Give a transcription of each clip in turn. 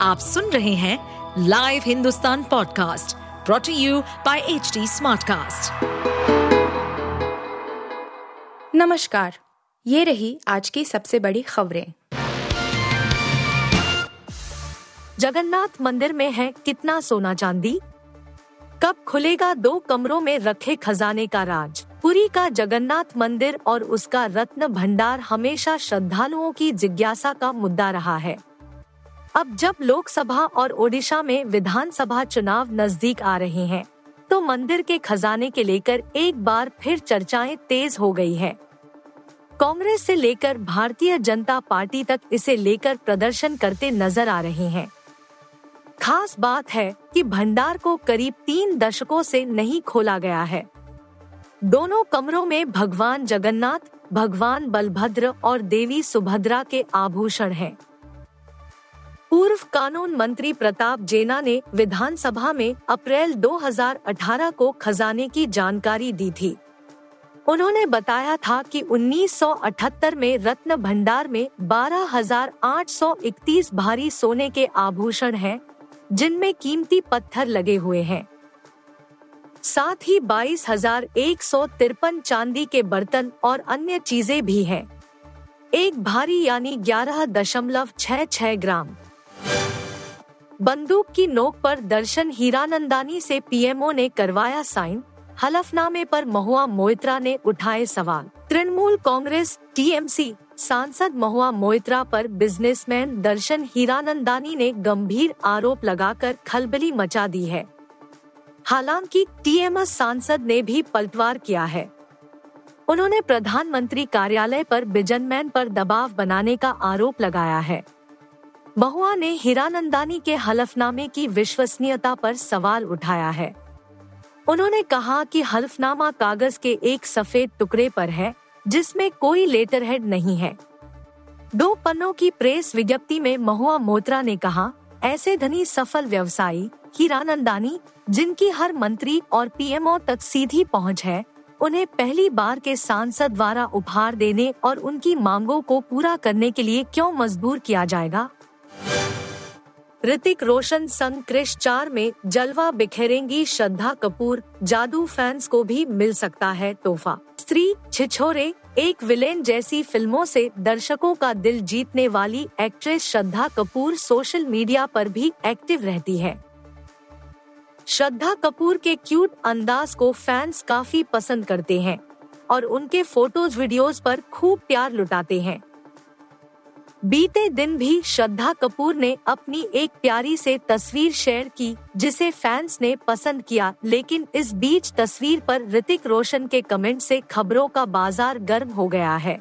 आप सुन रहे हैं live Hindustan podcast brought to you by H Smartcast. नमस्कार, ये रही आज की सबसे बड़ी खबरें। जगन्नाथ मंदिर में है कितना सोना चांदी? कब खुलेगा दो कमरों में रखे खजाने का राज? पुरी का जगन्नाथ मंदिर और उसका रत्न भंडार हमेशा श्रद्धालुओं की जिज्ञासा का मुद्दा रहा है। अब जब लोकसभा और ओडिशा में विधानसभा चुनाव नज़दीक आ रहे हैं तो मंदिर के खजाने के लेकर एक बार फिर चर्चाएँ तेज हो गई है। कांग्रेस से लेकर भारतीय जनता पार्टी तक इसे लेकर प्रदर्शन करते नज़र आ रहे हैं। खास बात है कि भंडार को करीब तीन दशकों से नहीं खोला गया है। दोनों कमरों में भगवान जगन्नाथ, भगवान बलभद्र और देवी सुभद्रा के आभूषण हैं। पूर्व कानून मंत्री प्रताप जेना ने विधानसभा में अप्रैल 2018 को खजाने की जानकारी दी थी। उन्होंने बताया था कि 1978 में रत्न भंडार में 12,831 भारी सोने के आभूषण हैं, जिनमें कीमती पत्थर लगे हुए हैं। साथ ही बाईस हज़ार एक सौ तिरपन चांदी के बर्तन और अन्य चीज़ें भी हैं। एक भारी यानी ग्यारह दशमलव छह छह ग्राम। बंदूक की नोक पर दर्शन हीरानंदानी से पीएमओ ने करवाया साइन, हलफनामे पर महुआ मोइत्रा ने उठाए सवाल। तृणमूल कांग्रेस, टीएमसी, सांसद महुआ मोइत्रा पर बिजनेसमैन दर्शन हीरानंदानी ने गंभीर आरोप लगाकर खलबली मचा दी है। हालाँकि टीएमएस सांसद ने भी पलटवार किया है। उन्होंने प्रधानमंत्री कार्यालय पर बिजनमैन पर दबाव बनाने का आरोप लगाया है। बहुआ ने हीरानंदानी के हलफनामे की विश्वसनीयता पर सवाल उठाया है। उन्होंने कहा कि हल्फनामा कागज़ के एक सफ़ेद टुकड़े पर है, जिसमें कोई लेटर हेड नहीं है। दो पन्नों की प्रेस विज्ञप्ति में महुआ मोत्रा ने कहा, ऐसे धनी सफल व्यवसायी, हीरानंदानी, जिनकी हर मंत्री और पीएमओ तक सीधी पहुँच है, उन्हें पहली बार के सांसद द्वारा उपहार देने और उनकी मांगों को पूरा करने के लिए क्यों मजबूर किया जाएगा? ऋतिक रोशन संग क्रिश चार में जलवा बिखेरेंगी श्रद्धा कपूर। जादू फैंस को भी मिल सकता है तोहफा। स्त्री छिछोरे, एक विलेन जैसी फ़िल्मों से दर्शकों का दिल जीतने वाली actress Shraddha Kapoor social media पर भी एक्टिव रहती है। श्रद्धा कपूर के क्यूट अंदाज को फैंस काफ़ी पसंद करते हैं और उनके फ़ोटोज़ वीडियोस पर खूब प्यार लुटाते हैं। बीते दिन भी श्रद्धा कपूर ने अपनी एक प्यारी से तस्वीर शेयर की, जिसे फैंस ने पसंद किया, लेकिन इस बीच तस्वीर पर ऋतिक रोशन के कमेंट से खबरों का बाज़ार गर्म हो गया है।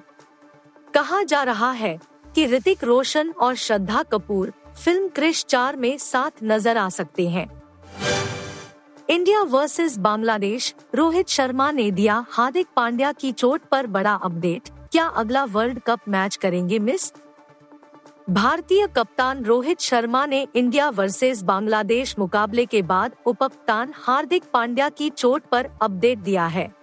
कहा जा रहा है कि ऋतिक रोशन और श्रद्धा कपूर फ़िल्म क्रिश चार में साथ नज़र आ सकते हैं। इंडिया वर्सेस बांग्लादेश रोहित शर्मा ने दिया हार्दिक पांड्या की चोट पर बड़ा अपडेट क्या अगला वर्ल्ड कप मैच करेंगे मिस भारतीय कप्तान रोहित शर्मा ने इंडिया वर्सेस बांग्लादेश मुकाबले के बाद उपकप्तान हार्दिक पांड्या की चोट पर अपडेट दिया है।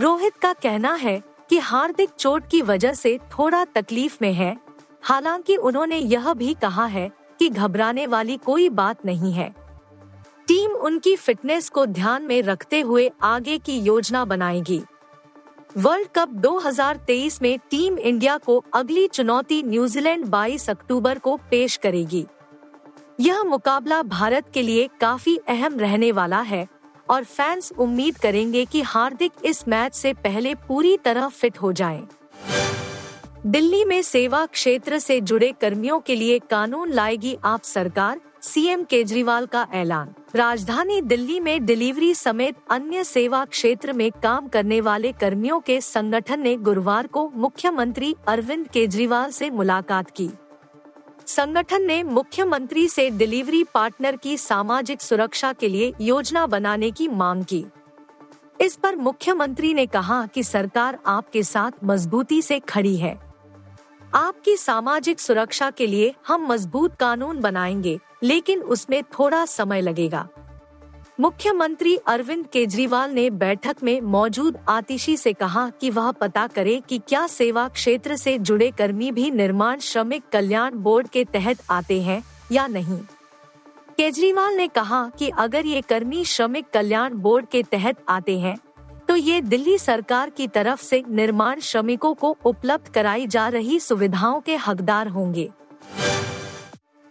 रोहित का कहना है कि हार्दिक चोट की वजह से थोड़ा तकलीफ़ में है। हालाँकि उन्होंने यह भी कहा है कि घबराने वाली कोई बात नहीं है। टीम उनकी फिटनेस को ध्यान में रखते हुए आगे की योजना बनाएगी। वर्ल्ड कप 2023 में टीम इंडिया को अगली चुनौती न्यूजीलैंड 22 अक्टूबर को पेश करेगी यह मुकाबला भारत के लिए काफ़ी अहम रहने वाला है और फैंस उम्मीद करेंगे कि हार्दिक इस मैच से पहले पूरी तरह फिट हो जाएँ। दिल्ली में सेवा क्षेत्र से जुड़े कर्मियों के लिए कानून लाएगी आप सरकार सीएम केजरीवाल का ऐलान। राजधानी दिल्ली में डिलीवरी समेत अन्य सेवा क्षेत्र में काम करने वाले कर्मियों के संगठन ने गुरुवार को मुख्यमंत्री अरविंद केजरीवाल से मुलाकात की। संगठन ने मुख्यमंत्री से डिलीवरी पार्टनर की सामाजिक सुरक्षा के लिए योजना बनाने की मांग की। इस पर मुख्यमंत्री ने कहा कि सरकार आपके साथ मजबूती से खड़ी है। आपकी सामाजिक सुरक्षा के लिए हम मज़बूत कानून बनाएँगे। लेकिन उसमें थोड़ा समय लगेगा। मुख्यमंत्री अरविंद केजरीवाल ने बैठक में मौजूद आतिशी से कहा कि वह पता करे कि क्या सेवा क्षेत्र से जुड़े कर्मी भी निर्माण श्रमिक कल्याण बोर्ड के तहत आते हैं या नहीं। केजरीवाल ने कहा कि अगर ये कर्मी श्रमिक कल्याण बोर्ड के तहत आते हैं तो ये दिल्ली सरकार की तरफ़ से निर्माण श्रमिकों को उपलब्ध कराई जा रही सुविधाओं के हकदार होंगे।